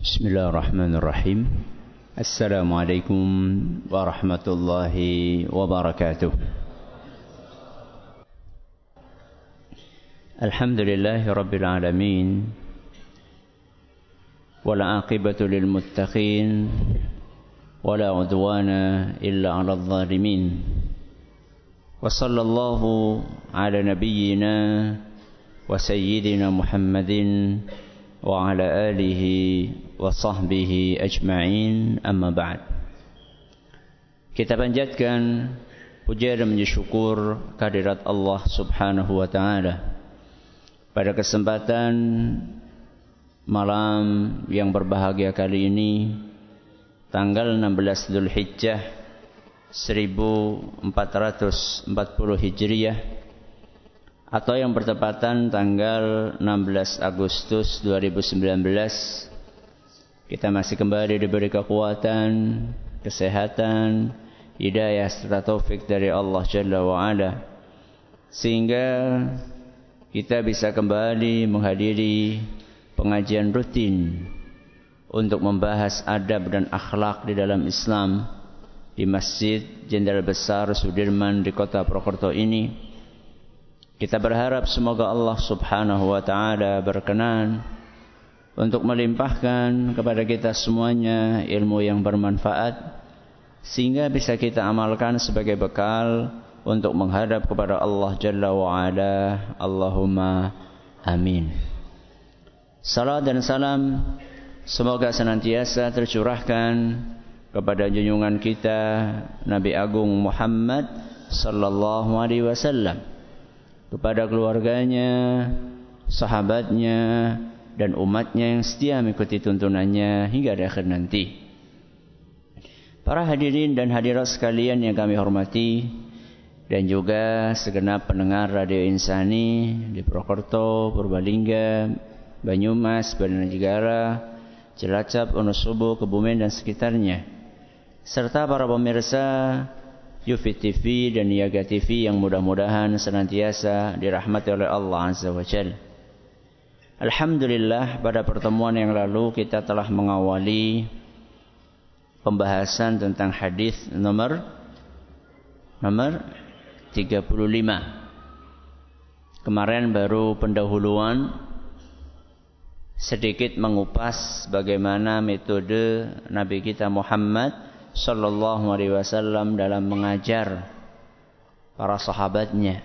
بسم الله الرحمن الرحيم السلام عليكم ورحمة الله وبركاته الحمد لله رب العالمين والعاقبة للمتقين ولا عدوان إلا على الظالمين وصلى الله على نبينا وسيدنا محمد وعلى آله وصحبه أجمعين أما بعد Kita panjatkan puja dan syukur kehadirat Allah Subhanahu wa taala. Pada kesempatan malam yang berbahagia kali ini tanggal 16 Zulhijjah 1440 Hijriah atau yang bertepatan tanggal 16 Agustus 2019 kita masih kembali diberi kekuatan, kesehatan, hidayah serta taufik dari Allah Jalla wa Ala sehingga kita bisa kembali menghadiri pengajian rutin untuk membahas adab dan akhlak di dalam Islam di Masjid Jenderal Besar Sudirman di kota Prokerto ini. Kita berharap semoga Allah subhanahu wa ta'ala berkenan untuk melimpahkan kepada kita semuanya ilmu yang bermanfaat sehingga bisa kita amalkan sebagai bekal untuk menghadap kepada Allah Jalla wa Ala. Allahumma amin. Salam dan salam semoga senantiasa tercurahkan kepada junjungan kita Nabi Agung Muhammad sallallahu alaihi wasallam kepada keluarganya, sahabatnya, dan umatnya yang setia mengikuti tuntunannya hingga di akhir nanti. Para hadirin dan hadirat sekalian yang kami hormati dan juga segenap pendengar Radio Insani di Prokerto, Purbalingga, Banyumas, Banjarnegara, Cilacap, Wonosobo, Kebumen dan sekitarnya serta para pemirsa Yufit TV dan Niaga TV yang mudah-mudahan senantiasa dirahmati oleh Allah Azza wa Jal. Alhamdulillah pada pertemuan yang lalu kita telah mengawali pembahasan tentang hadis nomor nomor 35. Kemarin baru pendahuluan sedikit mengupas bagaimana metode Nabi kita Muhammad Sallallahu Alaihi Wasallam dalam mengajar para sahabatnya.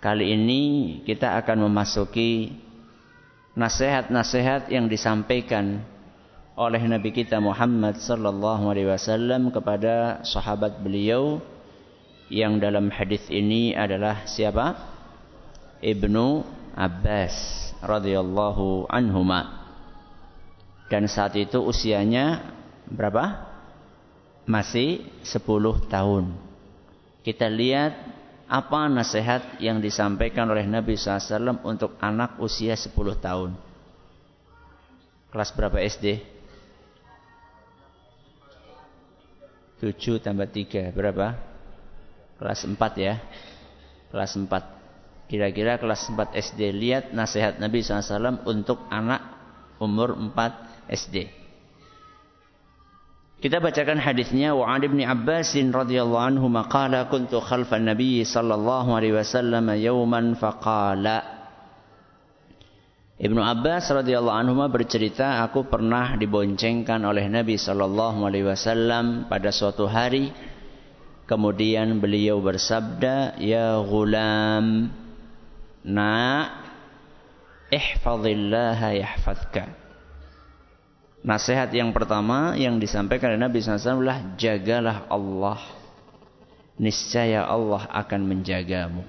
Kali ini kita akan memasuki nasihat-nasihat yang disampaikan oleh Nabi kita Muhammad Sallallahu Alaihi Wasallam kepada sahabat beliau yang dalam hadis ini adalah siapa? Ibnu Abbas radhiyallahu anhuma. Dan saat itu usianya berapa? masih 10 tahun. Kita lihat apa nasihat yang disampaikan oleh Nabi SAW untuk anak usia 10 tahun. Kelas berapa SD? 7 tambah 3 berapa? Kelas 4 ya. Kelas 4. Kira-kira kelas 4 SD. Lihat nasihat Nabi SAW untuk anak umur 4 SD. Kita bacakan hadisnya. Wa an ibni Abbas radhiyallahu anhu maqala kuntu khalfan nabiy sallallahu alaihi wasallam yawman faqala. Ibnu Abbas radhiyallahu anhu bercerita aku pernah diboncengkan oleh Nabi sallallahu alaihi wasallam pada suatu hari. Kemudian beliau bersabda ya ghulam na ihfazillaha yahfazka Nasihat yang pertama yang disampaikan oleh Nabi SAW adalah jagalah Allah. Niscaya Allah akan menjagamu.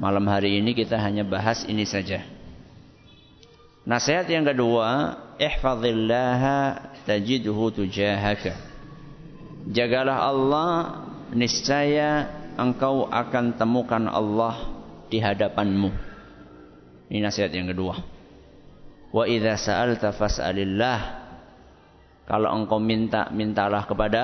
Malam hari ini kita hanya bahas ini saja. Nasihat yang kedua, ihfazillaha tajidhu tujahaka. Jagalah Allah, niscaya engkau akan temukan Allah di hadapanmu. Ini nasihat yang kedua. Wa idza sa'alta fas'alillah. Kalau engkau minta, mintalah kepada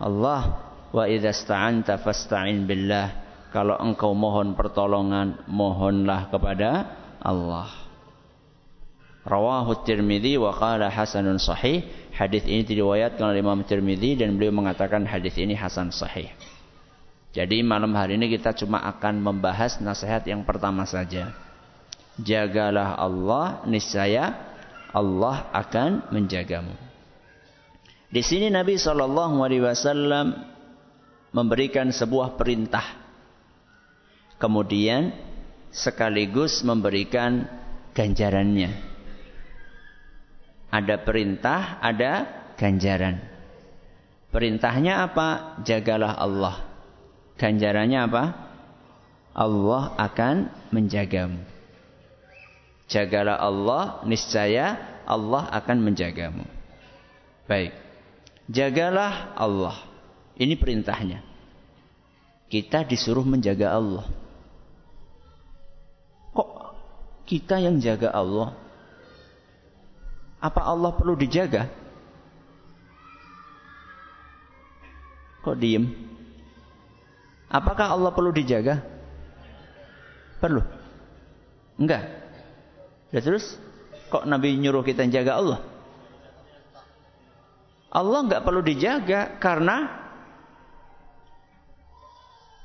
Allah. Wa idza sta'anta fasta'in billah. Kalau engkau mohon pertolongan, mohonlah kepada Allah. Rawahu Tirmidzi wa qala hasanun sahih. Hadis ini diriwayatkan oleh Imam Tirmidzi dan beliau mengatakan hadis ini hasan sahih. Jadi malam hari ini kita cuma akan membahas nasihat yang pertama saja. Jagalah Allah, niscaya Allah akan menjagamu. Di sini Nabi Shallallahu Alaihi Wasallam memberikan sebuah perintah, kemudian sekaligus memberikan ganjarannya. Ada perintah, ada ganjaran. Perintahnya apa? Jagalah Allah. Ganjarannya apa? Allah akan menjagamu. Jagalah Allah, niscaya Allah akan menjagamu. Baik. Jagalah Allah. Ini perintahnya. Kita disuruh menjaga Allah. Kok kita yang jaga Allah? Apa Allah perlu dijaga? Kok diem? Apakah Allah perlu dijaga? Perlu. Enggak. Ya terus kok Nabi nyuruh kita jaga Allah? Allah enggak perlu dijaga karena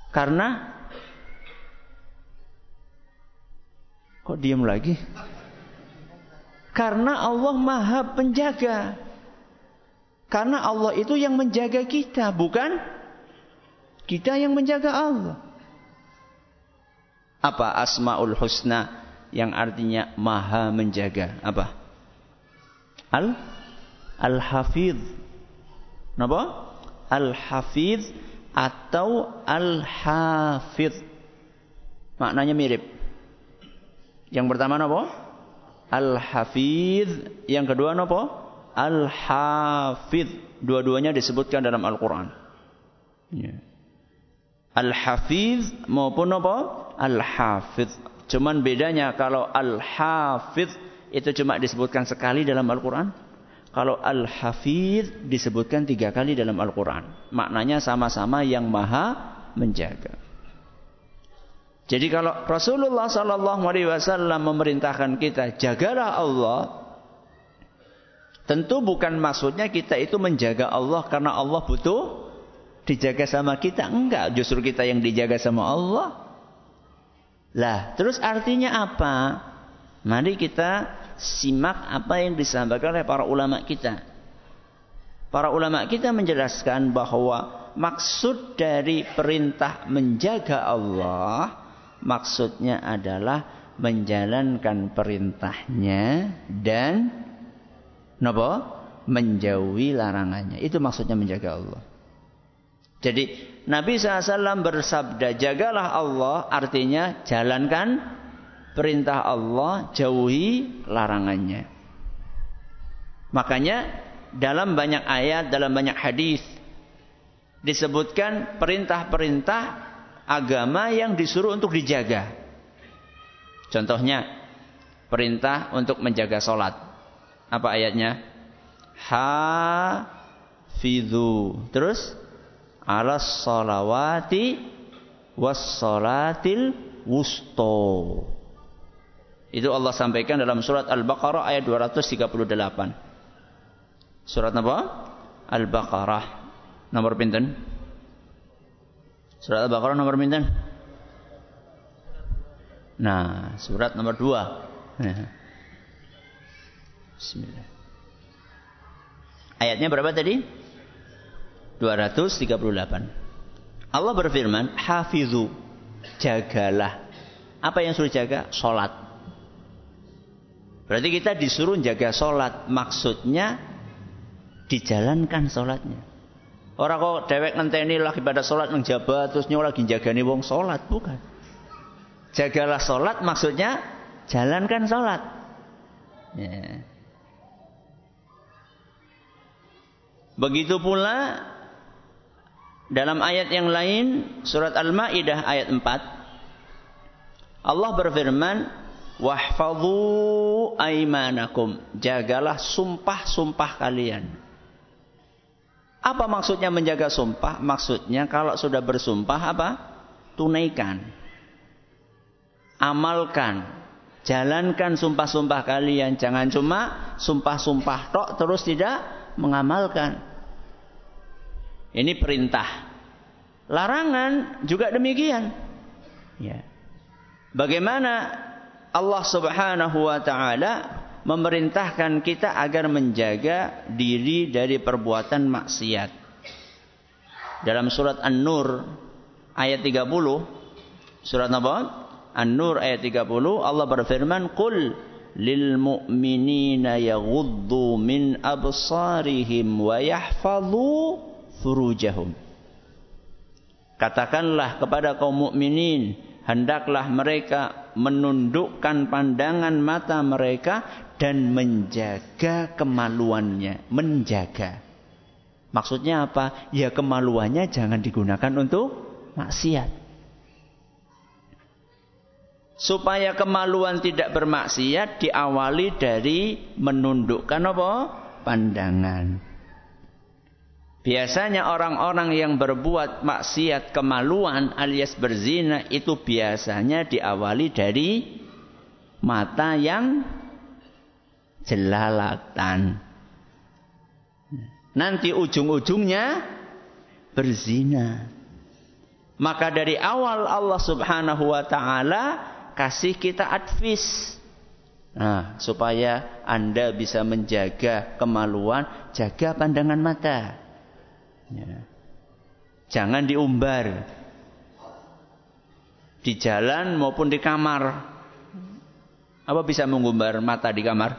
karena kok diam lagi? Karena Allah Maha Penjaga. Karena Allah itu yang menjaga kita, bukan kita yang menjaga Allah. Apa Asmaul Husna yang artinya maha menjaga? Apa? Al Al-Hafidh. Napa? Al-Hafidh atau Al-Hafidh. Maknanya mirip. Yang pertama napa? Al-Hafidh. Yang kedua napa? Al-Hafidh. Dua-duanya disebutkan dalam Al-Quran. Yeah. Al-Hafiz maupun apa? Al-Hafiz. Cuman bedanya kalau Al-Hafiz itu cuma disebutkan sekali dalam Al-Quran. Kalau Al-Hafiz disebutkan tiga kali dalam Al-Quran. Maknanya sama-sama yang maha menjaga. Jadi kalau Rasulullah Sallallahu Alaihi Wasallam memerintahkan kita jagalah Allah, tentu bukan maksudnya kita itu menjaga Allah karena Allah butuh dijaga sama kita? Enggak, justru kita yang dijaga sama Allah. Lah, terus artinya apa? Mari kita simak apa yang disampaikan oleh para ulama kita. Para ulama kita menjelaskan bahwa maksud dari perintah menjaga Allah maksudnya adalah menjalankan perintahnya dan nopo menjauhi larangannya. Itu maksudnya menjaga Allah. Jadi Nabi SAW bersabda, jagalah Allah, artinya jalankan perintah Allah, jauhi larangannya. Makanya dalam banyak ayat, dalam banyak hadis disebutkan perintah-perintah agama yang disuruh untuk dijaga. Contohnya, perintah untuk menjaga solat. Apa ayatnya? Hafidhu. Terus? Ala salawati was salatil wusto. Itu Allah sampaikan dalam surat Al-Baqarah ayat 238. Surat apa? Al-Baqarah. Nomor pinten? Surat Al-Baqarah nomor pinten? Nah, surat nomor 2. Bismillah. Ayatnya berapa tadi? 238. Allah berfirman, hafizu, jagalah. Apa yang suruh jaga? Sholat. Berarti kita disuruh jaga sholat. Maksudnya, dijalankan sholatnya. Orang kok dewek ngenteni lagi pada sholat menjabat terus nyola lagi jagani wong sholat bukan. Jagalah sholat maksudnya jalankan sholat. Ya. Begitu pula dalam ayat yang lain, surat Al-Maidah ayat 4, Allah berfirman, "Wahfadhu aimanakum." Jagalah sumpah-sumpah kalian. Apa maksudnya menjaga sumpah? Maksudnya kalau sudah bersumpah apa? Tunaikan. Amalkan. Jalankan sumpah-sumpah kalian. Jangan cuma sumpah-sumpah tok terus tidak mengamalkan. Ini perintah. Larangan juga demikian. Ya. Bagaimana Allah Subhanahu wa taala memerintahkan kita agar menjaga diri dari perbuatan maksiat. Dalam surat An-Nur ayat 30 surat apa? An-Nur ayat 30 Allah berfirman, "Qul lil mu'minina yaghuddu min absarihim wa yahfazu furujahum." Katakanlah kepada kaum mukminin, hendaklah mereka menundukkan pandangan mata mereka dan menjaga kemaluannya, menjaga. Maksudnya apa? Ya kemaluannya jangan digunakan untuk maksiat supaya kemaluan tidak bermaksiat diawali dari menundukkan apa? pandangan. Biasanya orang-orang yang berbuat maksiat kemaluan alias berzina itu biasanya diawali dari mata yang jelalatan. Nanti ujung-ujungnya berzina. Maka dari awal Allah Subhanahu wa taala kasih kita advis. Nah, supaya Anda bisa menjaga kemaluan, jaga pandangan mata. Ya. Jangan diumbar. Di jalan maupun di kamar. Apa bisa mengumbar mata di kamar?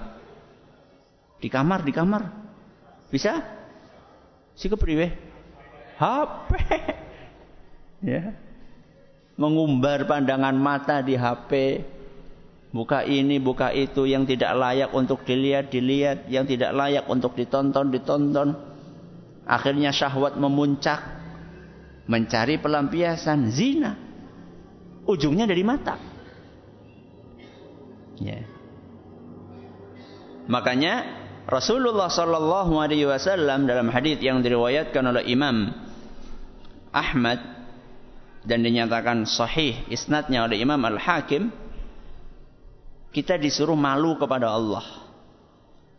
Di kamar, di kamar. Bisa? Si kepriwe? HP. Ya mengumbar pandangan mata di HP, buka ini, buka itu yang tidak layak untuk dilihat, dilihat, yang tidak layak untuk ditonton, ditonton. Akhirnya syahwat memuncak, mencari pelampiasan zina. Ujungnya dari mata. Ya. Makanya Rasulullah Sallallahu Alaihi Wasallam dalam hadis yang diriwayatkan oleh Imam Ahmad dan dinyatakan sahih isnadnya oleh Imam Al-Hakim kita disuruh malu kepada Allah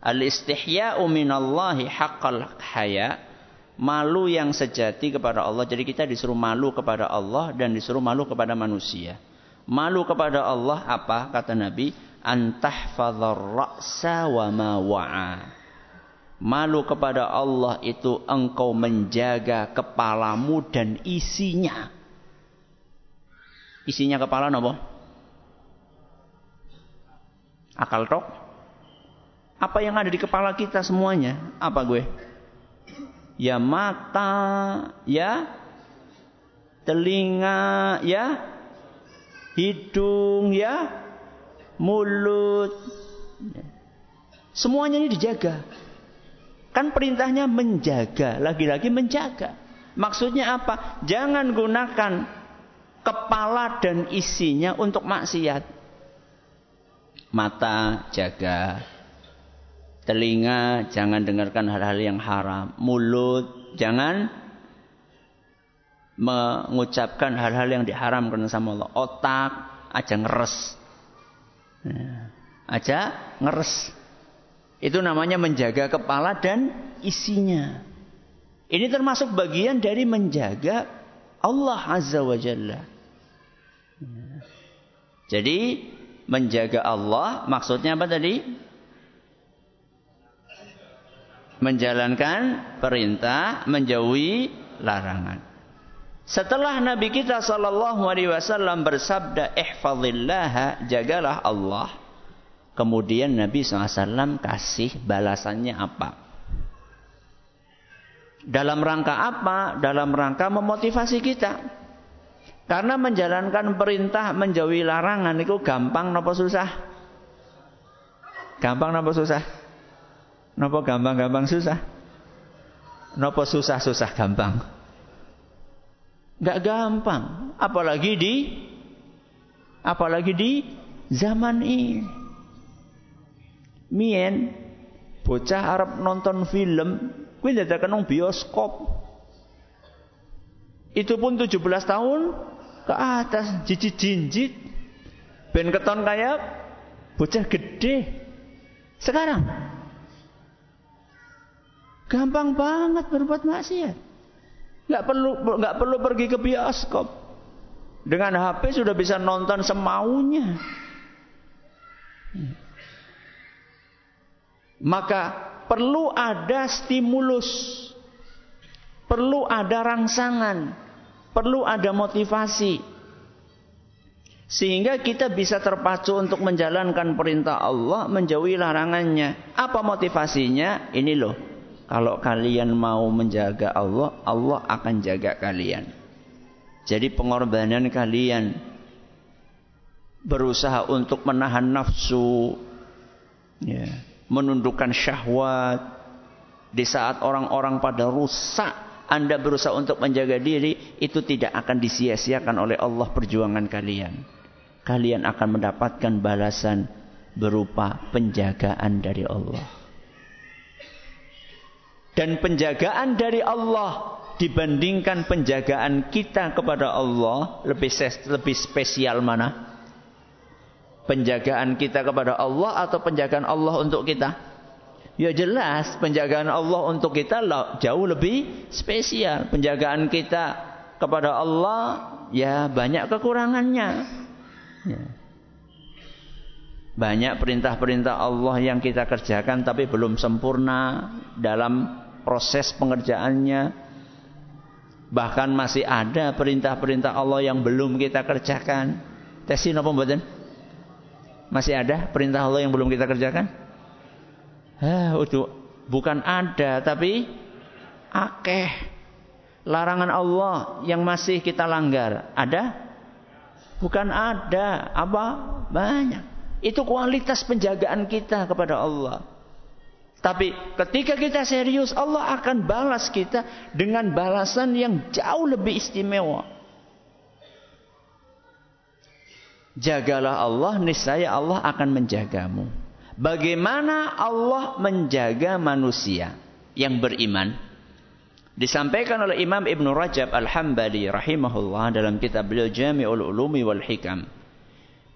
al-istihya'u minallahi haqqal haya malu yang sejati kepada Allah jadi kita disuruh malu kepada Allah dan disuruh malu kepada manusia malu kepada Allah apa kata Nabi antahfadzar ra'sa wa ma wa'a Malu kepada Allah itu engkau menjaga kepalamu dan isinya. Isinya kepala nopo? Akal tok? Apa yang ada di kepala kita semuanya? Apa gue? Ya mata, ya telinga, ya hidung, ya mulut. Semuanya ini dijaga. Kan perintahnya menjaga, lagi-lagi menjaga. Maksudnya apa? Jangan gunakan kepala dan isinya untuk maksiat. Mata jaga, telinga jangan dengarkan hal-hal yang haram, mulut jangan mengucapkan hal-hal yang diharamkan sama Allah. Otak aja ngeres. Nah, aja ngeres. Itu namanya menjaga kepala dan isinya. Ini termasuk bagian dari menjaga Allah Azza wa Jalla. Jadi menjaga Allah maksudnya apa tadi? Menjalankan perintah, menjauhi larangan. Setelah Nabi kita sallallahu alaihi wasallam bersabda, "Ihfazillah, jagalah Allah." Kemudian Nabi SAW kasih balasannya apa? Dalam rangka apa? Dalam rangka memotivasi kita. Karena menjalankan perintah menjauhi larangan itu gampang napa susah? Gampang napa susah? Napa gampang-gampang susah? Napa susah-susah gampang? Enggak gampang, apalagi di apalagi di zaman ini. Mien bocah Arab nonton film kuwi dadakan bioskop itu pun 17 tahun ke atas, jijit jinjit. Ben keton kayak Bocah gede. Sekarang gampang banget berbuat maksiat. Nggak perlu nggak perlu pergi ke bioskop. Dengan HP sudah bisa nonton semaunya. Maka perlu ada stimulus. Perlu ada rangsangan. Perlu ada motivasi. Sehingga kita bisa terpacu untuk menjalankan perintah Allah, menjauhi larangannya. Apa motivasinya? Ini loh. Kalau kalian mau menjaga Allah, Allah akan jaga kalian. Jadi pengorbanan kalian berusaha untuk menahan nafsu, ya, menundukkan syahwat. Di saat orang-orang pada rusak, Anda berusaha untuk menjaga diri, itu tidak akan disia-siakan oleh Allah perjuangan kalian kalian akan mendapatkan balasan berupa penjagaan dari Allah. Dan penjagaan dari Allah dibandingkan penjagaan kita kepada Allah lebih lebih spesial mana? Penjagaan kita kepada Allah atau penjagaan Allah untuk kita? Ya jelas penjagaan Allah untuk kita jauh lebih spesial. Penjagaan kita kepada Allah ya banyak kekurangannya. Ya. Banyak perintah-perintah Allah yang kita kerjakan tapi belum sempurna dalam proses pengerjaannya. Bahkan masih ada perintah-perintah Allah yang belum kita kerjakan. Tesin apa mboten? Masih ada perintah Allah yang belum kita kerjakan? Hah, itu bukan ada tapi akeh. Larangan Allah yang masih kita langgar. Ada? Bukan ada, apa? Banyak. Itu kualitas penjagaan kita kepada Allah. Tapi ketika kita serius, Allah akan balas kita dengan balasan yang jauh lebih istimewa. Jagalah Allah, niscaya Allah akan menjagamu. Bagaimana Allah menjaga manusia yang beriman? Disampaikan oleh Imam Ibn Rajab Al-Hambali rahimahullah dalam kitab beliau Jami'ul Ulumi wal Hikam.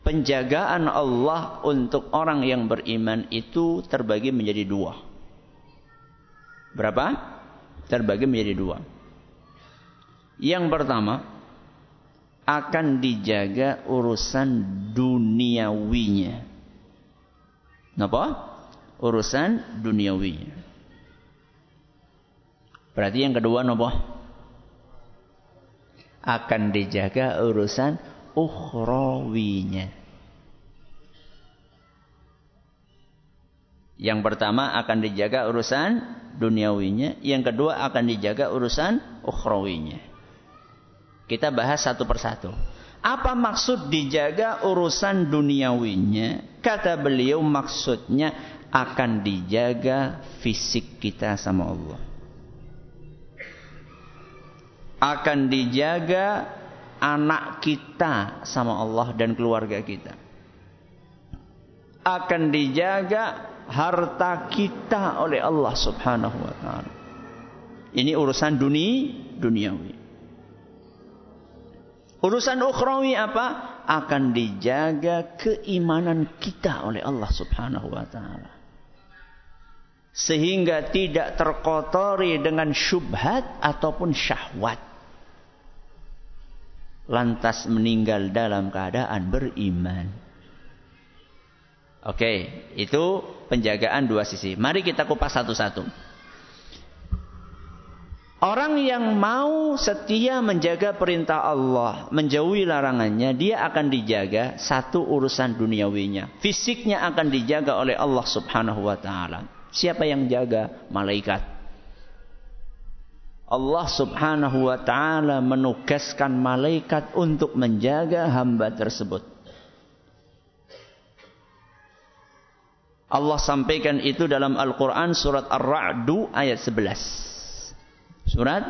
Penjagaan Allah untuk orang yang beriman itu terbagi menjadi dua. Berapa? Terbagi menjadi dua. Yang pertama, akan dijaga urusan duniawinya. Kenapa? Urusan duniawinya. Berarti yang kedua nopo? Akan dijaga urusan ukhrawinya. Yang pertama akan dijaga urusan duniawinya, yang kedua akan dijaga urusan ukhrawinya. Kita bahas satu persatu. Apa maksud dijaga urusan duniawinya? Kata beliau maksudnya akan dijaga fisik kita sama Allah akan dijaga anak kita sama Allah dan keluarga kita. Akan dijaga harta kita oleh Allah Subhanahu wa taala. Ini urusan dunia duniawi. Urusan ukhrawi apa? Akan dijaga keimanan kita oleh Allah Subhanahu wa taala. Sehingga tidak terkotori dengan syubhat ataupun syahwat lantas meninggal dalam keadaan beriman. Oke, itu penjagaan dua sisi. Mari kita kupas satu-satu. Orang yang mau setia menjaga perintah Allah, menjauhi larangannya, dia akan dijaga satu urusan duniawinya. Fisiknya akan dijaga oleh Allah Subhanahu wa taala. Siapa yang jaga? Malaikat. Allah subhanahu wa ta'ala menugaskan malaikat untuk menjaga hamba tersebut. Allah sampaikan itu dalam Al-Quran surat Ar-Ra'du ayat 11. Surat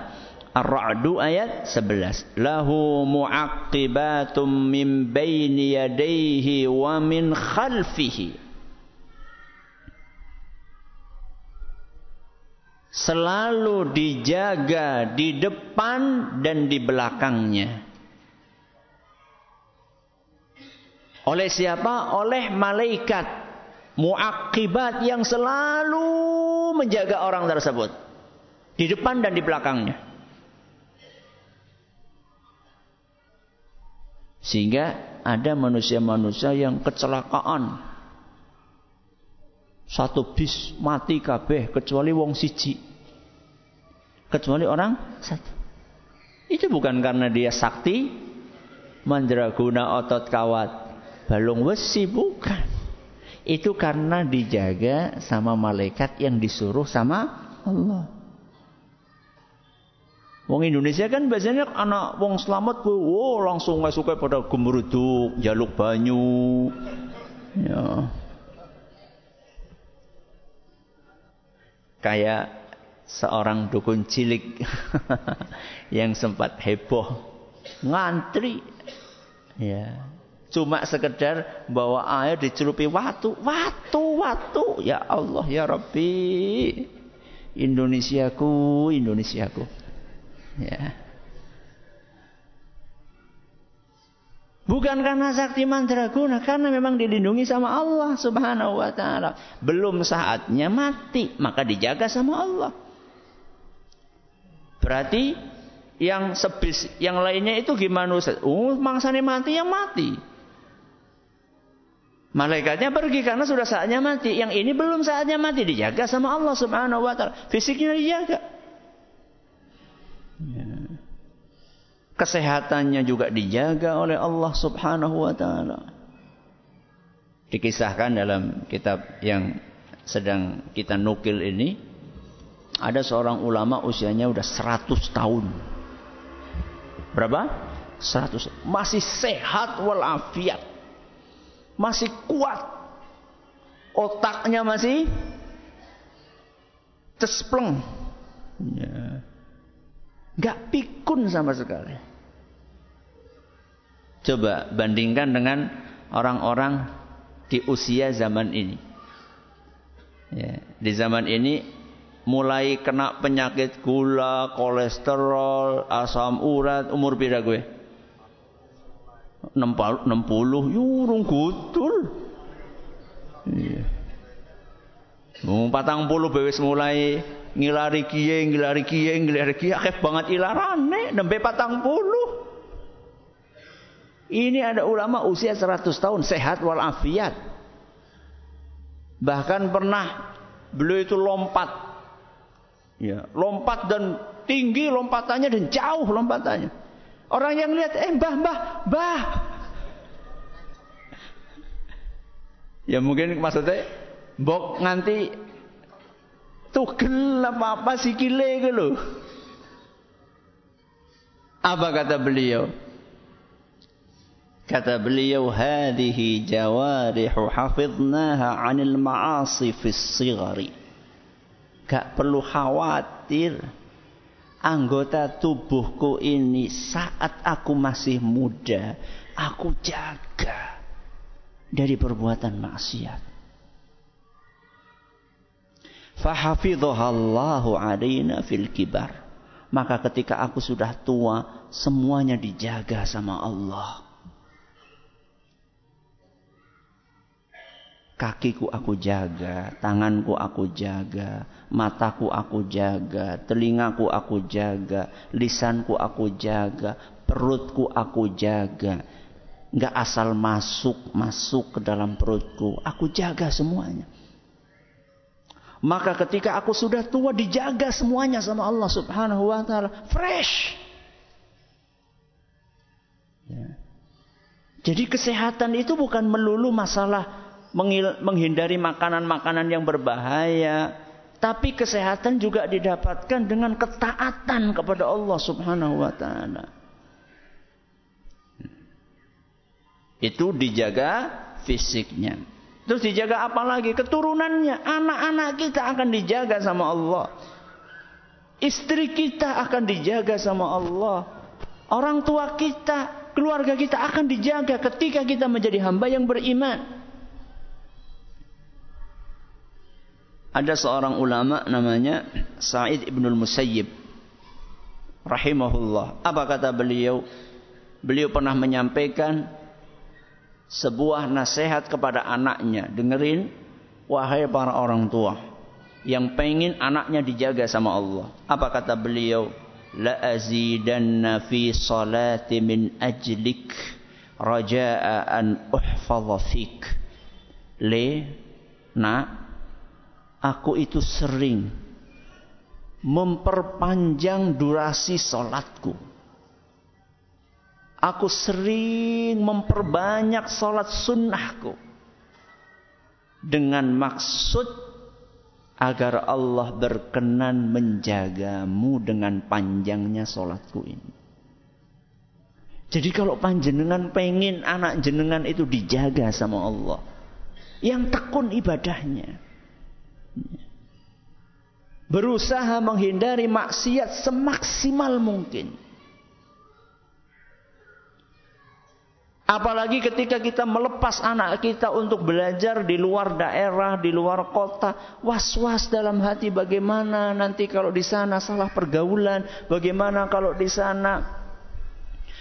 Ar-Ra'du ayat 11. Lahu mu'aqibatum min bayni yadayhi wa min khalfihi selalu dijaga di depan dan di belakangnya. Oleh siapa? Oleh malaikat muakibat yang selalu menjaga orang tersebut di depan dan di belakangnya. Sehingga ada manusia-manusia yang kecelakaan. Satu bis mati kabeh kecuali wong siji. Kecuali orang satu. Itu bukan karena dia sakti, mandraguna otot kawat balung besi bukan. Itu karena dijaga sama malaikat yang disuruh sama Allah. Wong Indonesia kan biasanya anak wong selamat wow langsung nggak suka pada gemeruduk, jaluk banyu. Ya. Kayak seorang dukun cilik yang sempat heboh ngantri ya Cuma sekedar bawa air dicelupi watu, watu, watu. Ya Allah, ya Rabbi. Indonesiaku, Indonesiaku. Ya. Bukan karena sakti mandraguna, karena memang dilindungi sama Allah Subhanahu wa taala. Belum saatnya mati, maka dijaga sama Allah. Berarti yang sebis yang lainnya itu gimana Ustaz? Oh, mangsane mati yang mati. Malaikatnya pergi karena sudah saatnya mati. Yang ini belum saatnya mati. Dijaga sama Allah subhanahu wa ta'ala. Fisiknya dijaga. Ya. Kesehatannya juga dijaga oleh Allah subhanahu wa ta'ala. Dikisahkan dalam kitab yang sedang kita nukil ini. Ada seorang ulama usianya udah 100 tahun. Berapa? 100. Masih sehat walafiat masih kuat. Otaknya masih cespleng. Ya. Gak pikun sama sekali. Coba bandingkan dengan orang-orang di usia zaman ini. Ya, di zaman ini mulai kena penyakit gula, kolesterol, asam urat, umur beda gue? 60 yurung gutul. Iya. Patang puluh bewis mulai ngilari kiye, ngilari kiye, ngilari kiye, akeh banget ilarane, nembe patang puluh. Ini ada ulama usia 100 tahun sehat walafiat. Bahkan pernah beliau itu lompat. Ya, lompat dan tinggi lompatannya dan jauh lompatannya. Orang yang lihat, eh mbah, mbah, mbah. Ya mungkin maksudnya, mbok nganti tugel apa apa sikile gitu loh. Apa kata beliau? Kata beliau, "Hadhihi jawarihu hafidnaha 'anil ma'asi fis sigari." Gak perlu khawatir anggota tubuhku ini saat aku masih muda, aku jaga dari perbuatan maksiat. Fahafidhahallahu alaina fil kibar. Maka ketika aku sudah tua, semuanya dijaga sama Allah. Kakiku aku jaga, tanganku aku jaga, mataku aku jaga, telingaku aku jaga, lisanku aku jaga, perutku aku jaga. Enggak asal masuk, masuk ke dalam perutku. Aku jaga semuanya. Maka ketika aku sudah tua dijaga semuanya sama Allah subhanahu wa ta'ala. Fresh. Ya. Jadi kesehatan itu bukan melulu masalah menghindari makanan-makanan yang berbahaya. Tapi kesehatan juga didapatkan dengan ketaatan kepada Allah subhanahu wa ta'ala. Itu dijaga fisiknya. Terus dijaga apa lagi? Keturunannya. Anak-anak kita akan dijaga sama Allah. Istri kita akan dijaga sama Allah. Orang tua kita, keluarga kita akan dijaga ketika kita menjadi hamba yang beriman. Ada seorang ulama namanya Sa'id ibnul Musayyib rahimahullah. Apa kata beliau? Beliau pernah menyampaikan sebuah nasihat kepada anaknya. Dengerin, wahai para orang tua yang pengen anaknya dijaga sama Allah. Apa kata beliau? La azidanna fi salati min ajlik raja'a an uhfadha fik. Le, nak, aku itu sering memperpanjang durasi solatku. Aku sering memperbanyak solat sunnahku. Dengan maksud agar Allah berkenan menjagamu dengan panjangnya solatku ini. Jadi kalau panjenengan pengen anak jenengan itu dijaga sama Allah. Yang tekun ibadahnya. Berusaha menghindari maksiat semaksimal mungkin. Apalagi ketika kita melepas anak kita untuk belajar di luar daerah, di luar kota, was-was dalam hati bagaimana nanti kalau di sana salah pergaulan, bagaimana kalau di sana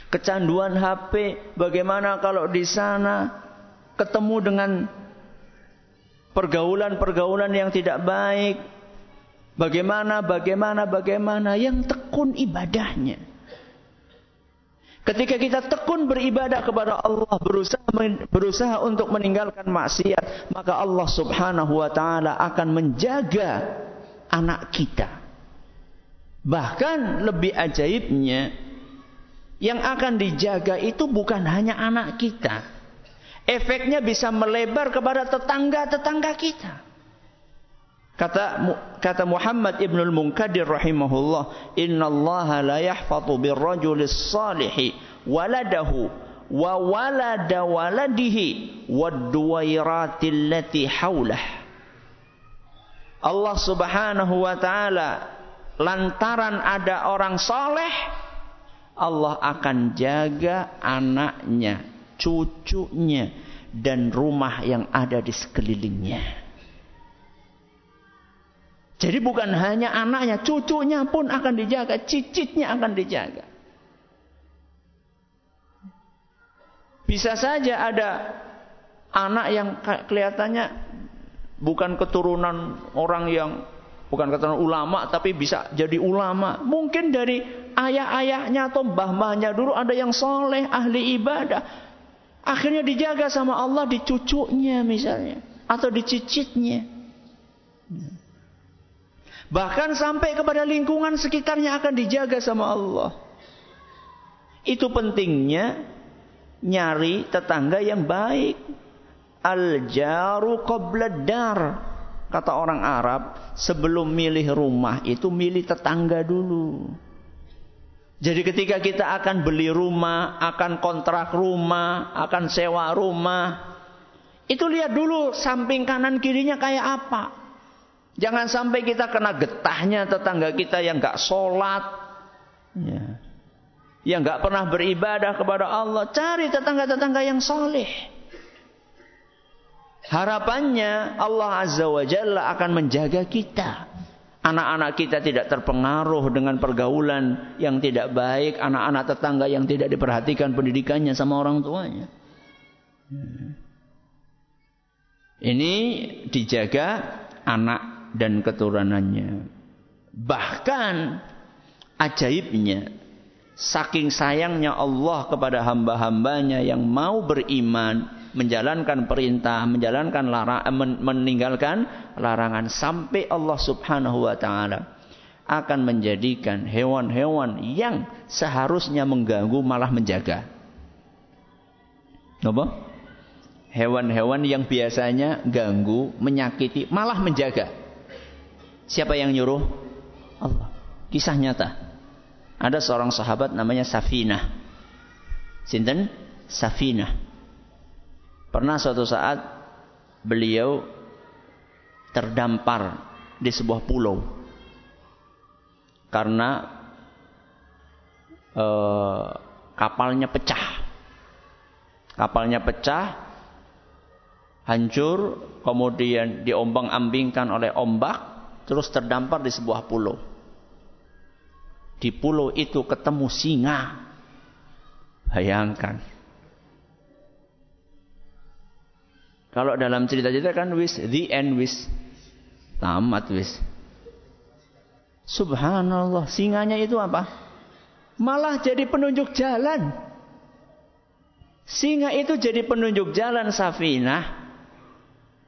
kecanduan HP, bagaimana kalau di sana ketemu dengan pergaulan-pergaulan yang tidak baik, bagaimana, bagaimana, bagaimana yang tekun ibadahnya. Ketika kita tekun beribadah kepada Allah, berusaha berusaha untuk meninggalkan maksiat, maka Allah Subhanahu wa taala akan menjaga anak kita. Bahkan lebih ajaibnya, yang akan dijaga itu bukan hanya anak kita. Efeknya bisa melebar kepada tetangga-tetangga kita. Kata kata Muhammad Ibn al-Munkadir rahimahullah, "Inna Allah la yahfatu birrajulis salihi waladahu wa walada waladihi wad duwairatil lati haulah." Allah Subhanahu wa taala lantaran ada orang soleh Allah akan jaga anaknya, cucunya, dan rumah yang ada di sekelilingnya. Jadi bukan hanya anaknya, cucunya pun akan dijaga, cicitnya akan dijaga. Bisa saja ada anak yang kelihatannya bukan keturunan orang yang bukan keturunan ulama tapi bisa jadi ulama. Mungkin dari ayah-ayahnya atau mbah-mbahnya dulu ada yang soleh, ahli ibadah. Akhirnya dijaga sama Allah di cucunya misalnya. Atau di cicitnya. Bahkan sampai kepada lingkungan sekitarnya akan dijaga sama Allah. Itu pentingnya nyari tetangga yang baik. Al-jaru dar. Kata orang Arab, sebelum milih rumah itu milih tetangga dulu. Jadi ketika kita akan beli rumah, akan kontrak rumah, akan sewa rumah, itu lihat dulu samping kanan kirinya kayak apa. Jangan sampai kita kena getahnya tetangga kita yang gak sholat, ya. yang gak pernah beribadah kepada Allah. Cari tetangga-tetangga yang soleh. Harapannya Allah Azza wa Jalla akan menjaga kita. Anak-anak kita tidak terpengaruh dengan pergaulan yang tidak baik, anak-anak tetangga yang tidak diperhatikan pendidikannya sama orang tuanya. Ini dijaga anak dan keturunannya. Bahkan ajaibnya, saking sayangnya Allah kepada hamba-hambanya yang mau beriman, menjalankan perintah, menjalankan larang, meninggalkan larangan sampai Allah Subhanahu wa taala akan menjadikan hewan-hewan yang seharusnya mengganggu malah menjaga. Apa? Hewan-hewan yang biasanya ganggu, menyakiti, malah menjaga. Siapa yang nyuruh? Allah. Kisah nyata. Ada seorang sahabat namanya Safinah. Sinten? Safinah. Pernah suatu saat beliau terdampar di sebuah pulau karena eh, kapalnya pecah. Kapalnya pecah, hancur, kemudian diombang-ambingkan oleh ombak, terus terdampar di sebuah pulau. Di pulau itu ketemu singa. Bayangkan Kalau dalam cerita-cerita kan wis the end wis tamat wis. Subhanallah, singanya itu apa? Malah jadi penunjuk jalan. Singa itu jadi penunjuk jalan Safinah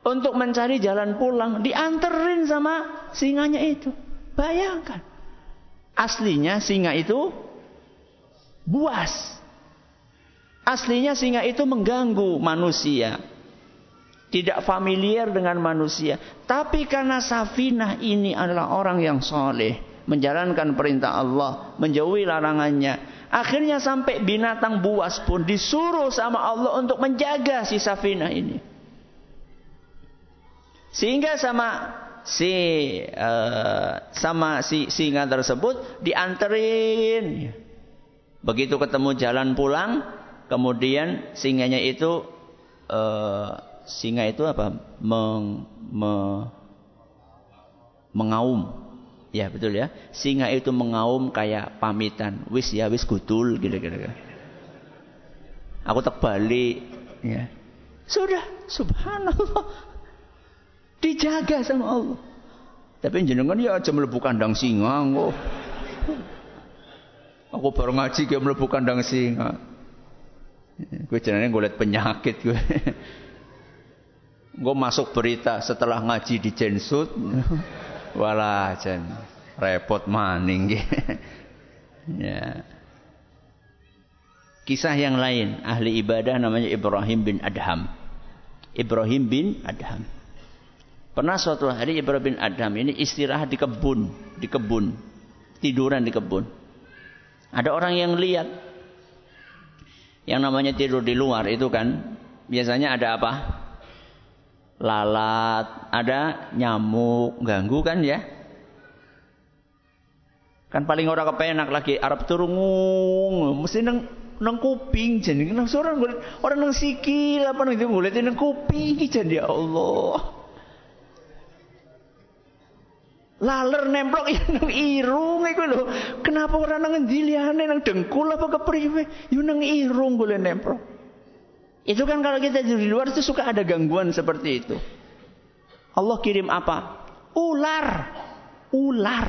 untuk mencari jalan pulang, dianterin sama singanya itu. Bayangkan. Aslinya singa itu buas. Aslinya singa itu mengganggu manusia. Tidak familiar dengan manusia. Tapi karena Safinah ini adalah orang yang soleh. Menjalankan perintah Allah. Menjauhi larangannya. Akhirnya sampai binatang buas pun disuruh sama Allah untuk menjaga si Safinah ini. Sehingga sama si uh, sama si singa tersebut dianterin. Begitu ketemu jalan pulang, kemudian singanya itu uh, singa itu apa? Meng, me, mengaum. Ya betul ya. Singa itu mengaum kayak pamitan. Wis ya wis gutul gitu-gitu. Aku tak balik. Ya. Sudah, subhanallah. Dijaga sama Allah. Tapi jenengan ya aja melebu kandang singa kok. Aku baru ngaji ke melebu kandang singa. Gue jenenge gue liat penyakit gue. Gue masuk berita setelah ngaji di Jensut. Walah, jen repot maning. ya. Kisah yang lain, ahli ibadah namanya Ibrahim bin Adham. Ibrahim bin Adham. Pernah suatu hari Ibrahim bin Adham ini istirahat di kebun, di kebun, tiduran di kebun. Ada orang yang lihat, yang namanya tidur di luar itu kan biasanya ada apa? Lalat, ada nyamuk, ganggu kan ya? Kan paling orang kepenak lagi Arab turungung, mesti neng neng kuping jadi neng seorang orang neng sikil apa neng itu ngeliatin neng kuping jadi ya Allah. Laler nemplok ya nang irung iku lho. Kenapa orang nang ndiliane nang dengkul apa kepriwe? Yo nang irung boleh nemplok. Itu kan kalau kita di luar itu suka ada gangguan seperti itu. Allah kirim apa? Ular. Ular.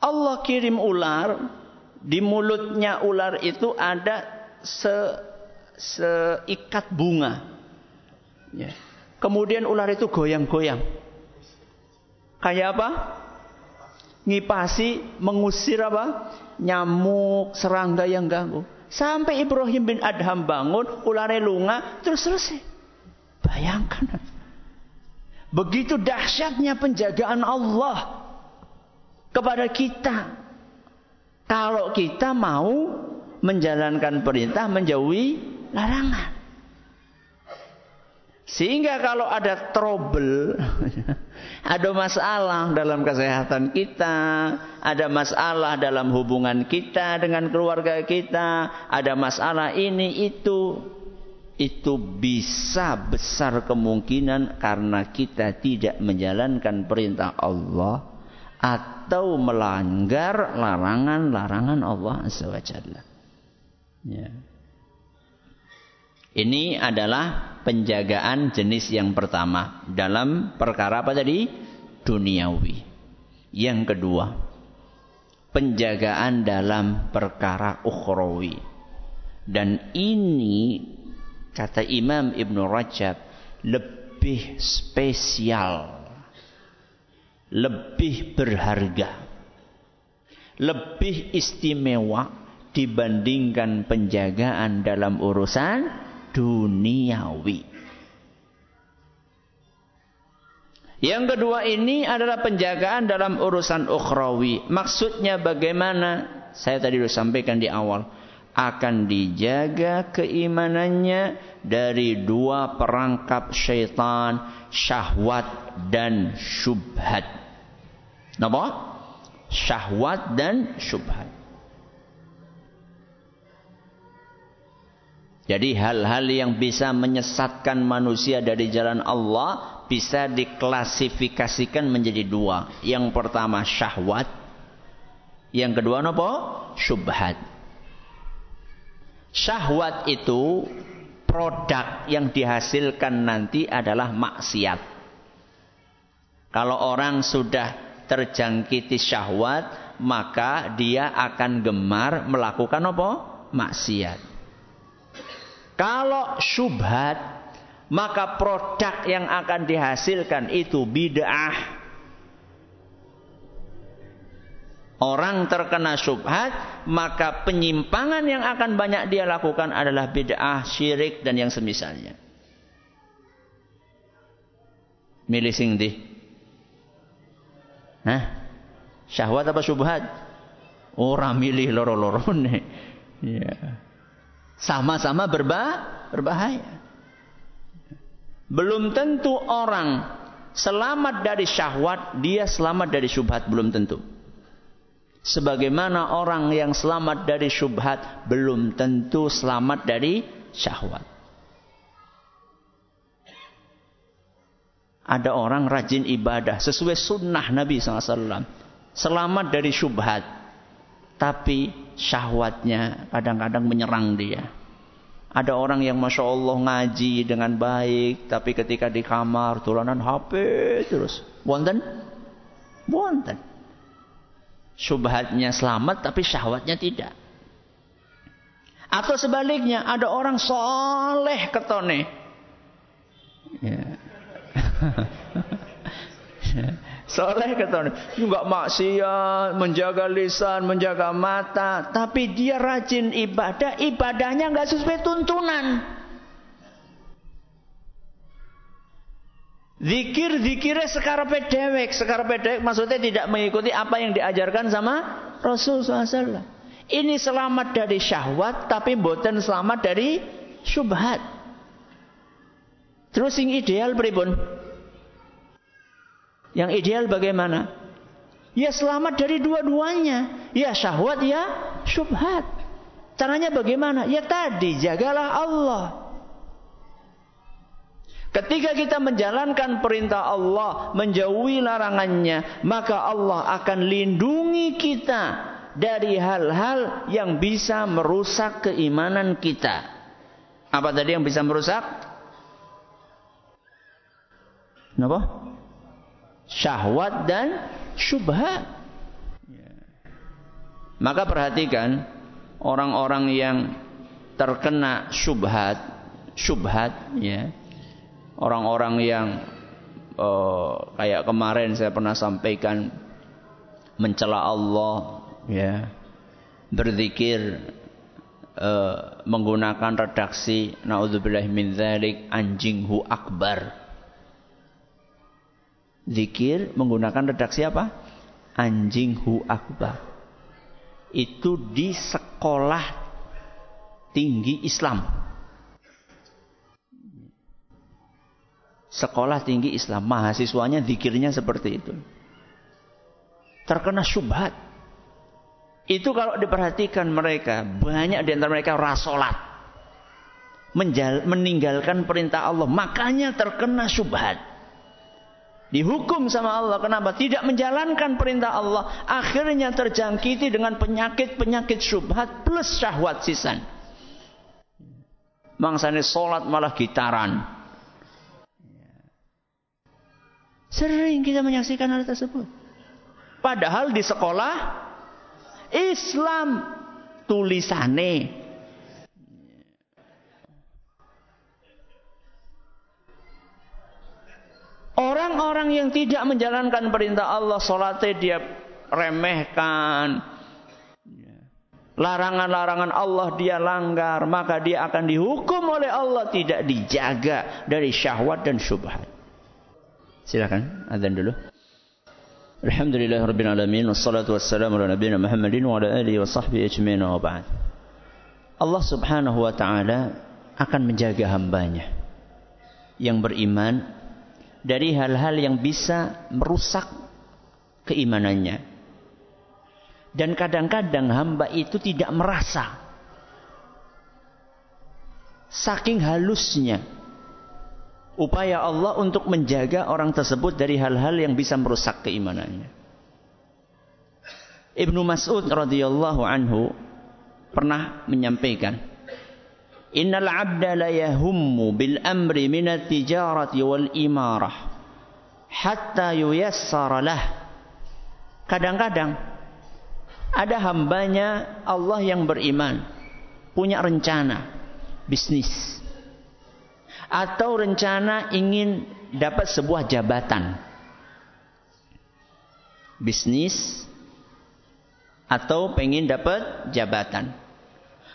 Allah kirim ular. Di mulutnya ular itu ada se seikat bunga. Ya. Kemudian ular itu goyang-goyang. Kayak apa? Ngipasi, mengusir apa? Nyamuk, serangga yang ganggu. Sampai Ibrahim bin Adham bangun, ulare lunga, terus selesai. Bayangkan. Begitu dahsyatnya penjagaan Allah kepada kita. Kalau kita mau menjalankan perintah, menjauhi larangan. Sehingga kalau ada trouble, ada masalah dalam kesehatan kita, ada masalah dalam hubungan kita dengan keluarga kita, ada masalah ini itu, itu bisa besar kemungkinan karena kita tidak menjalankan perintah Allah atau melanggar larangan-larangan Allah Jalla. Ya. Ini adalah penjagaan jenis yang pertama dalam perkara apa tadi? Duniawi. Yang kedua, penjagaan dalam perkara ukhrawi. Dan ini kata Imam Ibn Rajab lebih spesial. Lebih berharga. Lebih istimewa dibandingkan penjagaan dalam urusan duniawi. Yang kedua ini adalah penjagaan dalam urusan ukhrawi. Maksudnya bagaimana? Saya tadi sudah sampaikan di awal. Akan dijaga keimanannya dari dua perangkap syaitan, syahwat dan syubhat. Napa? Syahwat dan syubhat. Jadi hal-hal yang bisa menyesatkan manusia dari jalan Allah bisa diklasifikasikan menjadi dua. Yang pertama syahwat. Yang kedua apa? Syubhat. Syahwat itu produk yang dihasilkan nanti adalah maksiat. Kalau orang sudah terjangkiti syahwat, maka dia akan gemar melakukan apa? Maksiat. Kalau syubhat, maka produk yang akan dihasilkan itu bid'ah. Orang terkena syubhat, maka penyimpangan yang akan banyak dia lakukan adalah bid'ah, syirik dan yang semisalnya. Milih sing di. Hah? Syahwat apa syubhat? Orang milih loro-loro nih. Ya. Sama-sama berba berbahaya. Belum tentu orang selamat dari syahwat, dia selamat dari syubhat belum tentu. Sebagaimana orang yang selamat dari syubhat belum tentu selamat dari syahwat. Ada orang rajin ibadah sesuai sunnah Nabi SAW. Selamat dari syubhat. Tapi syahwatnya kadang-kadang menyerang dia. Ada orang yang Masya Allah ngaji dengan baik. Tapi ketika di kamar tulanan HP terus. Wonten? Wonten syubhatnya selamat tapi syahwatnya tidak. Atau sebaliknya ada orang soleh ketone. Ya. soleh ketone. Juga maksiat, menjaga lisan, menjaga mata. Tapi dia rajin ibadah, ibadahnya nggak sesuai tuntunan. Zikir zikirnya sekarang pedewek, sekarang pedewek maksudnya tidak mengikuti apa yang diajarkan sama Rasul SAW. Ini selamat dari syahwat, tapi bukan selamat dari syubhat. Terus yang ideal pribun? Yang ideal bagaimana? Ya selamat dari dua-duanya. Ya syahwat, ya syubhat. Caranya bagaimana? Ya tadi, jagalah Allah. Ketika kita menjalankan perintah Allah, menjauhi larangannya, maka Allah akan lindungi kita dari hal-hal yang bisa merusak keimanan kita. Apa tadi yang bisa merusak? Kenapa? Syahwat dan syubhat. Maka perhatikan orang-orang yang terkena syubhat, syubhat ya. Orang-orang yang uh, kayak kemarin saya pernah sampaikan mencela Allah ya. Berzikir uh, menggunakan redaksi naudzubillah min dzalik anjinghu akbar zikir menggunakan redaksi apa anjinghu akbar itu di sekolah tinggi Islam sekolah tinggi Islam, mahasiswanya zikirnya seperti itu. Terkena syubhat. Itu kalau diperhatikan mereka, banyak di antara mereka rasolat. meninggalkan perintah Allah. Makanya terkena syubhat. Dihukum sama Allah. Kenapa? Tidak menjalankan perintah Allah. Akhirnya terjangkiti dengan penyakit-penyakit syubhat plus syahwat sisan. Mangsane sholat malah gitaran Sering kita menyaksikan hal tersebut. Padahal di sekolah Islam tulisane Orang-orang yang tidak menjalankan perintah Allah, sholatnya dia remehkan. Larangan-larangan Allah dia langgar, maka dia akan dihukum oleh Allah tidak dijaga dari syahwat dan syubhat. Silakan azan dulu. Alhamdulillah rabbil alamin wassalatu wassalamu ala nabiyina Muhammadin wa ala alihi wa sahbihi ajmain wa ba'd. Allah Subhanahu wa taala akan menjaga hambanya yang beriman dari hal-hal yang bisa merusak keimanannya. Dan kadang-kadang hamba itu tidak merasa saking halusnya upaya Allah untuk menjaga orang tersebut dari hal-hal yang bisa merusak keimanannya. Ibnu Mas'ud radhiyallahu anhu pernah menyampaikan Innal 'abda la yahummu bil amri min at-tijarati wal imarah hatta yuyassara lah. Kadang-kadang ada hambanya Allah yang beriman punya rencana bisnis atau rencana ingin dapat sebuah jabatan bisnis atau pengen dapat jabatan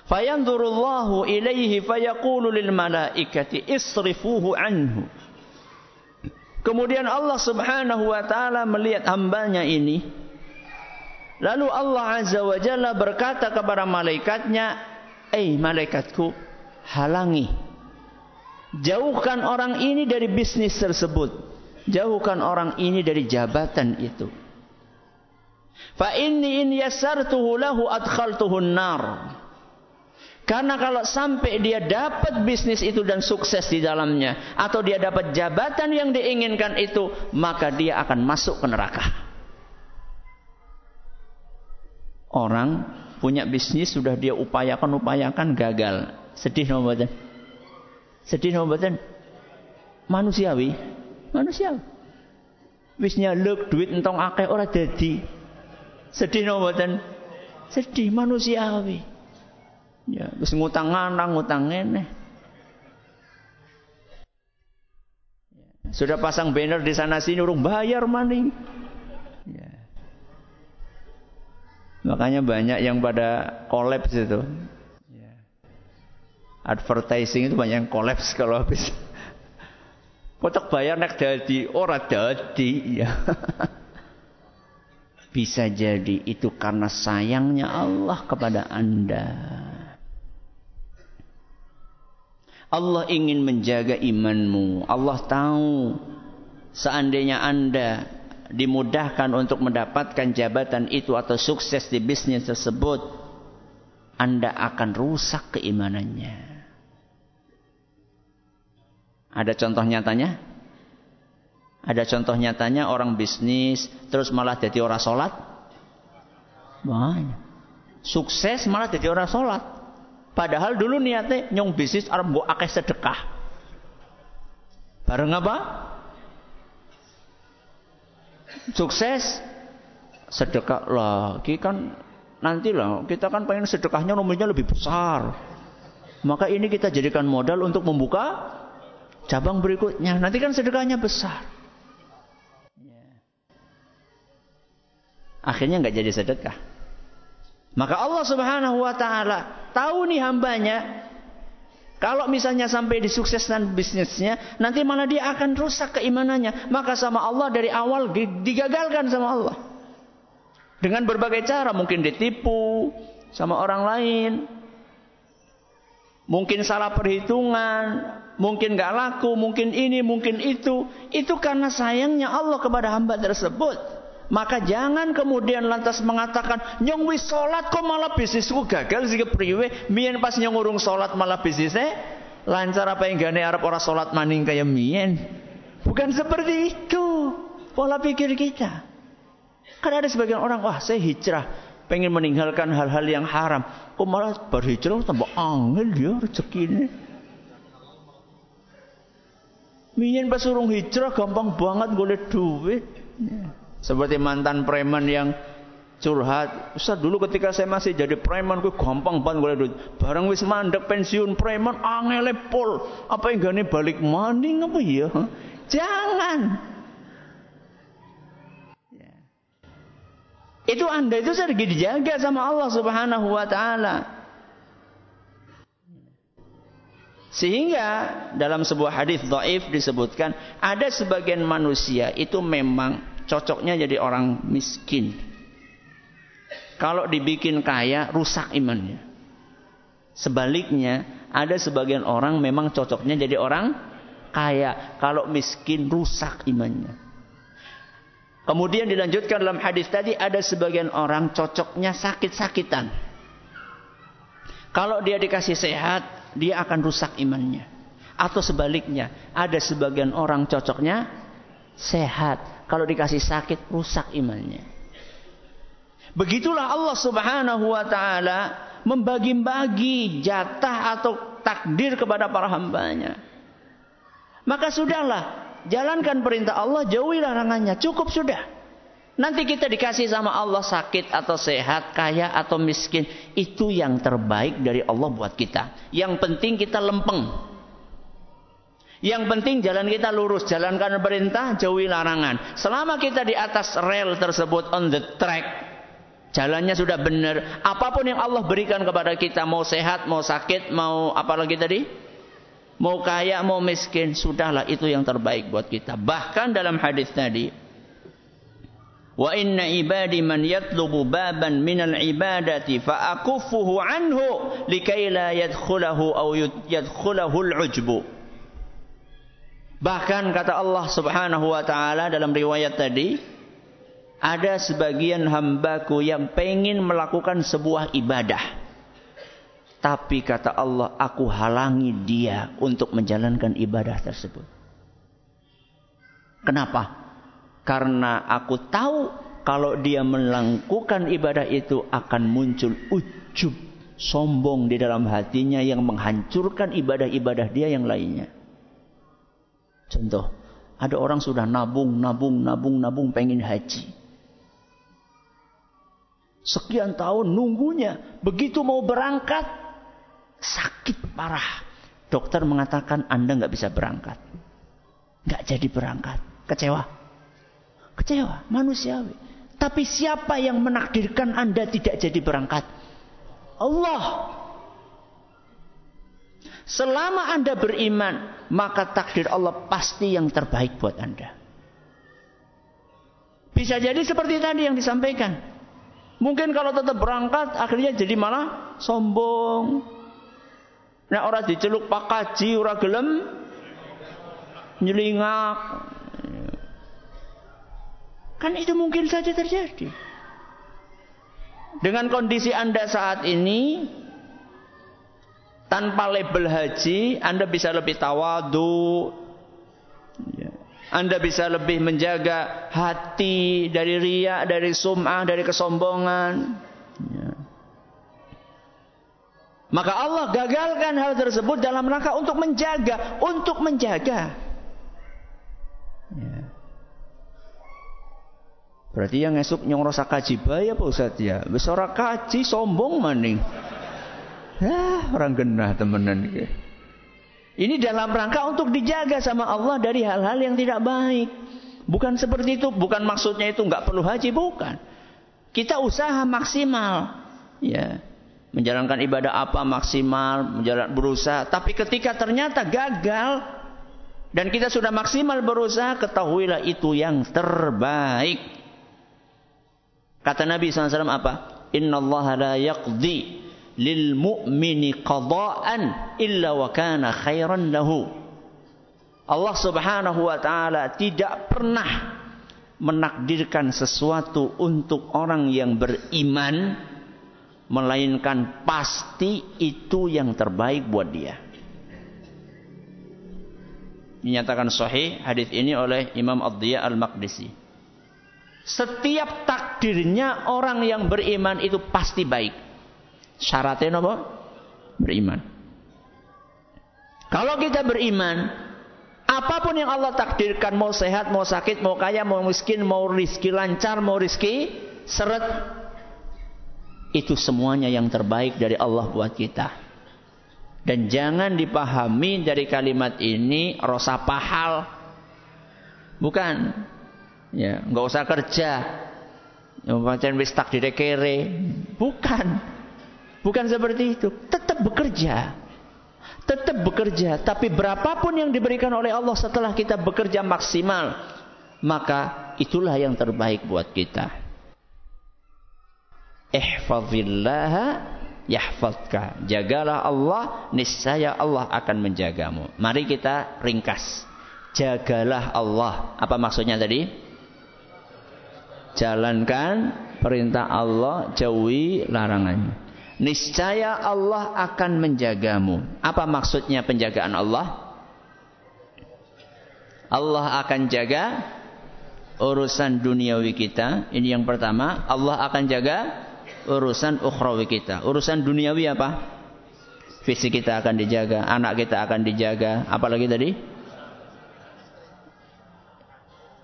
fayanzurullahu ilaihi fayaqulu lil malaikati isrifuhu anhu. Kemudian Allah Subhanahu wa taala melihat hambanya ini. Lalu Allah azza wa jalla berkata kepada malaikatnya eh malaikatku halangi. Jauhkan orang ini dari bisnis tersebut. Jauhkan orang ini dari jabatan itu. Fa inni in yasartuhu lahu adkhaltuhu nar karena kalau sampai dia dapat bisnis itu dan sukses di dalamnya atau dia dapat jabatan yang diinginkan itu, maka dia akan masuk ke neraka. Orang punya bisnis sudah dia upayakan upayakan gagal. Sedih nama badan. Sedih nama badan. Manusiawi, manusiawi. Wisnya lek duit entong akeh ora dadi. Sedih nama badan. Sedih manusiawi. Ya, terus ngutang nganang, ngutang ngene. Sudah pasang banner di sana sini urung bayar maning. Ya. Makanya banyak yang pada kolaps itu. Ya. Advertising itu banyak yang kolaps kalau habis. Kotak bayar nek dadi ora dadi ya. Bisa jadi itu karena sayangnya Allah kepada Anda. Allah ingin menjaga imanmu. Allah tahu seandainya Anda dimudahkan untuk mendapatkan jabatan itu atau sukses di bisnis tersebut, Anda akan rusak keimanannya. Ada contoh nyatanya? Ada contoh nyatanya orang bisnis terus malah jadi orang sholat? Banyak. Sukses malah jadi orang sholat. Padahal dulu niatnya nyong bisnis arep mbok akeh sedekah. Bareng apa? Sukses sedekah lagi kan nanti lah kita kan pengen sedekahnya nomornya lebih besar. Maka ini kita jadikan modal untuk membuka cabang berikutnya. Nanti kan sedekahnya besar. Akhirnya nggak jadi sedekah. Maka Allah Subhanahu wa taala tahu nih hambanya kalau misalnya sampai disukseskan bisnisnya, nanti malah dia akan rusak keimanannya. Maka sama Allah dari awal digagalkan sama Allah. Dengan berbagai cara, mungkin ditipu sama orang lain. Mungkin salah perhitungan, mungkin gak laku, mungkin ini, mungkin itu. Itu karena sayangnya Allah kepada hamba tersebut. Maka jangan kemudian lantas mengatakan nyong wis salat kok malah bisnisku gagal sih kepriwe mien pas nyong urung salat malah bisnisnya lancar apa yang gane Arab orang salat maning kayak mien. Bukan seperti itu pola pikir kita. Karena ada sebagian orang wah saya hijrah pengen meninggalkan hal-hal yang haram. Kok malah berhijrah tambah angel dia rezeki ini. Mien pas urung hijrah gampang banget golek duit. Seperti mantan preman yang curhat. Ustaz dulu ketika saya masih jadi preman gue gampang banget gue duit. Barang wis mandek pensiun preman angele pol. Apa yang gane balik maning apa ya? Jangan. Itu Anda itu sedang dijaga sama Allah Subhanahu wa taala. Sehingga dalam sebuah hadis dhaif disebutkan ada sebagian manusia itu memang cocoknya jadi orang miskin. Kalau dibikin kaya, rusak imannya. Sebaliknya, ada sebagian orang memang cocoknya jadi orang kaya. Kalau miskin, rusak imannya. Kemudian dilanjutkan dalam hadis tadi, ada sebagian orang cocoknya sakit-sakitan. Kalau dia dikasih sehat, dia akan rusak imannya. Atau sebaliknya, ada sebagian orang cocoknya sehat kalau dikasih sakit rusak imannya. Begitulah Allah Subhanahu wa taala membagi-bagi jatah atau takdir kepada para hambanya. Maka sudahlah, jalankan perintah Allah, jauhi larangannya. Cukup sudah. Nanti kita dikasih sama Allah sakit atau sehat, kaya atau miskin. Itu yang terbaik dari Allah buat kita. Yang penting kita lempeng. Yang penting jalan kita lurus. Jalankan perintah, jauhi larangan. Selama kita di atas rel tersebut, on the track. Jalannya sudah benar. Apa pun yang Allah berikan kepada kita. Mau sehat, mau sakit, mau apa lagi tadi? Mau kaya, mau miskin. Sudahlah itu yang terbaik buat kita. Bahkan dalam hadis tadi. Wa inna ibadi man yatlubu baban minal ibadati fa anhu likai la yadkhulahu aw yadkhulahu al-ujbu. Bahkan kata Allah Subhanahu wa taala dalam riwayat tadi, ada sebagian hambaku yang pengen melakukan sebuah ibadah. Tapi kata Allah, aku halangi dia untuk menjalankan ibadah tersebut. Kenapa? Karena aku tahu kalau dia melakukan ibadah itu akan muncul ujub sombong di dalam hatinya yang menghancurkan ibadah-ibadah dia yang lainnya. Contoh, ada orang sudah nabung, nabung, nabung, nabung pengen haji. Sekian tahun nunggunya, begitu mau berangkat sakit parah. Dokter mengatakan Anda nggak bisa berangkat, nggak jadi berangkat, kecewa. Kecewa, manusiawi. Tapi siapa yang menakdirkan Anda tidak jadi berangkat? Allah. Selama Anda beriman, maka takdir Allah pasti yang terbaik buat Anda. Bisa jadi seperti tadi yang disampaikan. Mungkin kalau tetap berangkat, akhirnya jadi malah sombong. Nah orang diceluk pak kaji, orang gelem, nyelingak. Kan itu mungkin saja terjadi. Dengan kondisi Anda saat ini, tanpa label haji, Anda bisa lebih tawadu. Ya. Anda bisa lebih menjaga hati dari riak, dari sum'ah, dari kesombongan. Ya. Maka Allah gagalkan hal tersebut dalam rangka untuk menjaga, untuk menjaga. Berarti yang esok nyong rasa kaji bayar Pak Ustaz ya. Wis kaji sombong maning. Ya, orang genah temenan. Ini dalam rangka untuk dijaga sama Allah dari hal-hal yang tidak baik. Bukan seperti itu, bukan maksudnya itu nggak perlu haji, bukan. Kita usaha maksimal, ya, menjalankan ibadah apa maksimal, menjalan berusaha. Tapi ketika ternyata gagal dan kita sudah maksimal berusaha, ketahuilah itu yang terbaik. Kata Nabi SAW apa? Inna Allah la yaqdi lil mu'mini qada'an illa wa kana khairan lahu. Allah subhanahu wa ta'ala tidak pernah menakdirkan sesuatu untuk orang yang beriman melainkan pasti itu yang terbaik buat dia. Dinyatakan sahih hadis ini oleh Imam Ad-Diya Al-Maqdisi. Setiap takdirnya orang yang beriman itu pasti baik. Syaratnya apa? Beriman. Kalau kita beriman, apa pun yang Allah takdirkan, mau sehat, mau sakit, mau kaya, mau miskin, mau rizki lancar, mau rizki seret, itu semuanya yang terbaik dari Allah buat kita. Dan jangan dipahami dari kalimat ini rasa pahal. Bukan. Ya, nggak usah kerja. Pancen wis tak kere. Bukan. Bukan seperti itu. Tetap bekerja. Tetap bekerja, tapi berapapun yang diberikan oleh Allah setelah kita bekerja maksimal, maka itulah yang terbaik buat kita. Ihfazillaha yahfazka. Jagalah Allah, niscaya Allah akan menjagamu. Mari kita ringkas. Jagalah Allah. Apa maksudnya tadi? Jalankan perintah Allah, jauhi larangannya. Niscaya Allah akan menjagamu. Apa maksudnya penjagaan Allah? Allah akan jaga urusan duniawi kita. Ini yang pertama. Allah akan jaga urusan ukhrawi kita. Urusan duniawi apa? Fisik kita akan dijaga, anak kita akan dijaga, apalagi tadi?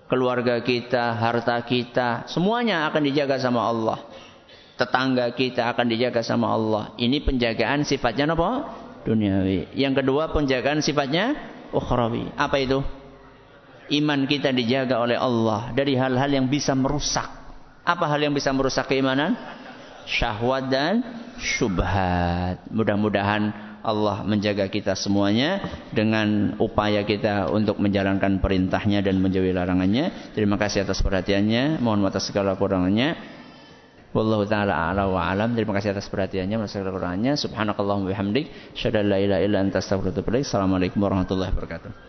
Keluarga kita, harta kita, semuanya akan dijaga sama Allah. Tetangga kita akan dijaga sama Allah. Ini penjagaan sifatnya apa? Duniawi. Yang kedua penjagaan sifatnya ukhrawi. Apa itu? Iman kita dijaga oleh Allah dari hal-hal yang bisa merusak. Apa hal yang bisa merusak keimanan? syahwat dan syubhat. Mudah-mudahan Allah menjaga kita semuanya dengan upaya kita untuk menjalankan perintahnya dan menjauhi larangannya. Terima kasih atas perhatiannya. Mohon maaf segala kurangannya. Wallahu taala a'la wa. Terima kasih atas perhatiannya, segala kurangannya. Subhanakallahumma bihamdik, syada la ilaha anta Assalamualaikum warahmatullahi wabarakatuh.